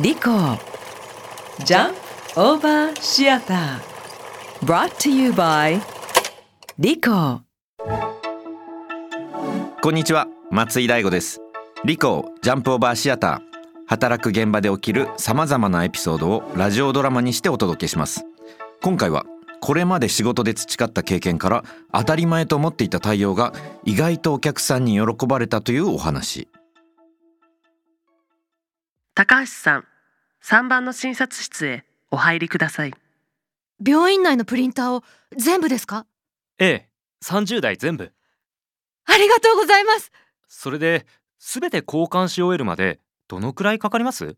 リコジャンオーバーシアター brought to you by リコこんにちは。松井大吾です。リコジャンプオーバーシアター働く現場で起きるさまざまなエピソードをラジオドラマにしてお届けします。今回はこれまで仕事で培った経験から当たり前と思っていた対応が意外とお客さんに喜ばれたというお話。高橋さん、3番の診察室へお入りください。病院内のプリンターを全部ですか？ええ、30台全部。ありがとうございますそれで、すべて交換し終えるまで、どのくらいかかります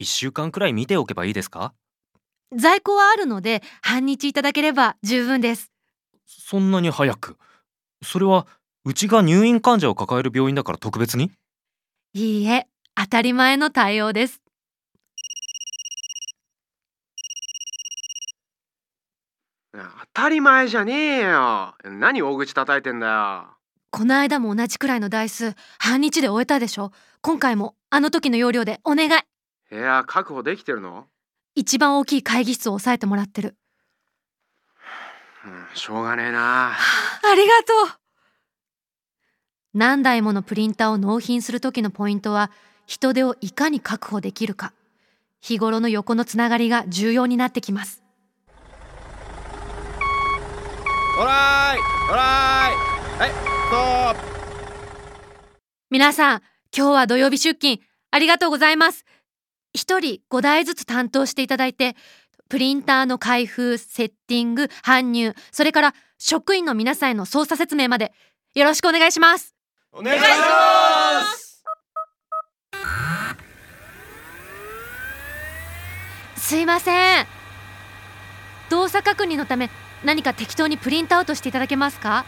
?1 週間くらい見ておけばいいですか？在庫はあるので半日いただければ十分ですそんなに早く。それは、うちが入院患者を抱える病院だから特別に？いいえ当たり前の対応です。当たり前じゃねえよ。何大口叩いてんだよ。この間も同じくらいの台数半日で終えたでしょ。今回もあの時の要領でお願い。部屋確保できてるの、一番大きい会議室を押さえてもらってる。うん、しょうがねえな。ありがとう。何台ものプリンターを納品する時のポイントは人手をいかに確保できるか。日頃の横のつながりが重要になってきます。オラーいオラーいはいストップ。皆さん今日は土曜日出勤ありがとうございます。一人5台ずつ担当していただいてプリンターの開封セッティング搬入それから職員の皆さんへの操作説明までよろしくお願いします。お願いしますすいません。動作確認のため何か適当にプリントアウトしていただけますか？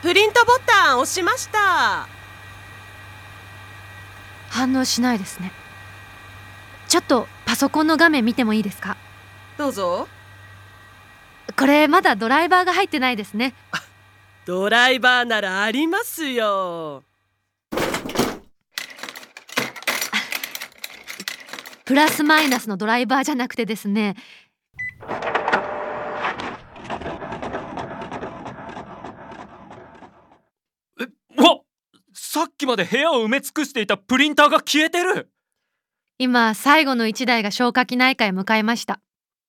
プリントボタン押しました。反応しないですね。ちょっとパソコンの画面見てもいいですか？どうぞ。これまだドライバーが入ってないですね。ドライバーならありますよプラスマイナスのドライバーじゃなくてですね。うわさっきまで部屋を埋め尽くしていたプリンターが消えてる！今最後の1台が消化器内科へ向かいました。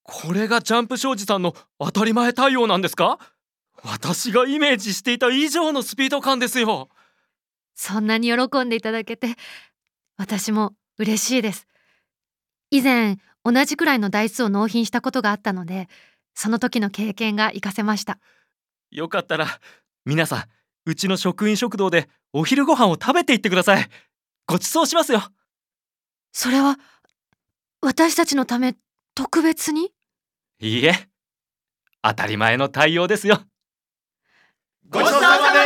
これがジャンプ商事さんの当たり前対応なんですか？私がイメージしていた以上のスピード感ですよ。そんなに喜んでいただけて私も嬉しいです以前同じくらいの台数を納品したことがあったのでその時の経験が活かせました。よかったら皆さんうちの職員食堂でお昼ご飯を食べていってください。ご馳走しますよ。それは私たちのため特別に？いいえ当たり前の対応ですよ。ごちそうさまで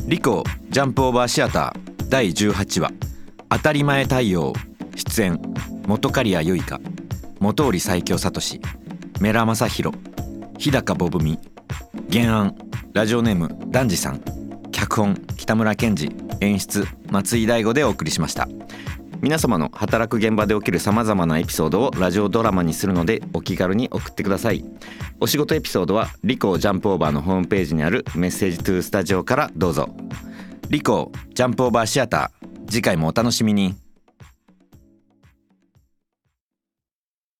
す！リコジャンプオーバーシアター第18話当たり前対応出演元刈谷結香元織最強聡メラ正弘日高ボブミ原案ラジオネームダンジさん脚本北村健二演出松井大吾でお送りしました。皆様の働く現場で起きるさまざまなエピソードをラジオドラマにするのでお気軽に送ってください。お仕事エピソードはリコジャンプオーバーのホームページにあるメッセージトゥースタジオからどうぞ。リコジャンプオーバーシアター。次回もお楽しみに。